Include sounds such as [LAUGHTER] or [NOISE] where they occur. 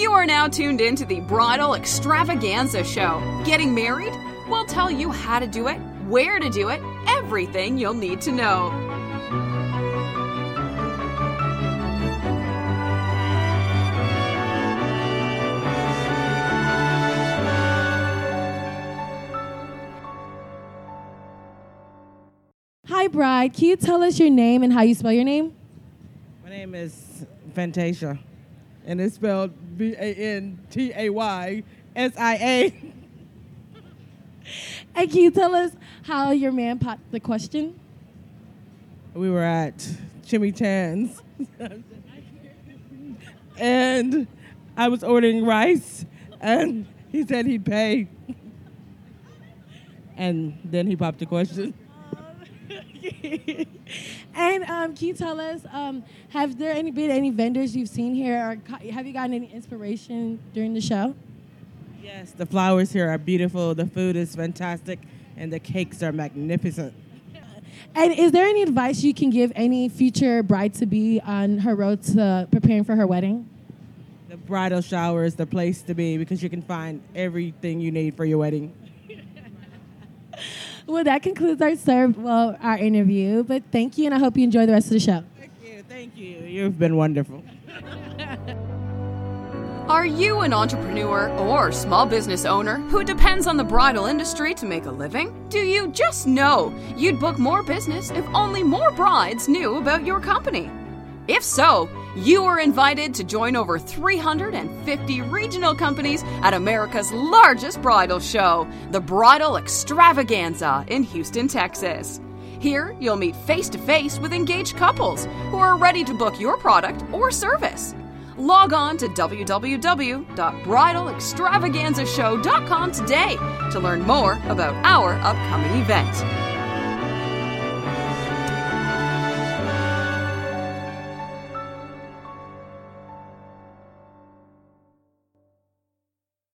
You are now tuned in to the Bridal Extravaganza Show. Getting married? We'll tell you how to do it, where to do it, everything you'll need to know. Hi, Bride. Can you tell us your name and how you spell your name? My name is Vantaysia, and it's spelled V A N T A Y S I A. [LAUGHS] And can you tell us how your man popped the question? We were at Chimmy Chan's, and I was ordering rice, and he said he'd pay. And then he popped the question. [LAUGHS] And um, can you tell us, um, have there any been any vendors you've seen here, or have you gotten any inspiration during the show? Yes, the flowers here are beautiful, the food is fantastic, and the cakes are magnificent. [LAUGHS] And is there any advice you can give any future bride to be on her road to preparing for her wedding? The bridal shower is the place to be because you can find everything you need for your wedding. [LAUGHS] Well, that concludes our serve, well, our interview. But thank you, and I hope you enjoy the rest of the show. Thank you, thank you. You've been wonderful. [LAUGHS] Are you an entrepreneur or small business owner who depends on the bridal industry to make a living? Do you just know you'd book more business if only more brides knew about your company? If so, you are invited to join over 350 regional companies at America's largest bridal show, the Bridal Extravaganza in Houston, Texas. Here, you'll meet face to face with engaged couples who are ready to book your product or service. Log on to www.bridalextravaganzashow.com today to learn more about our upcoming event.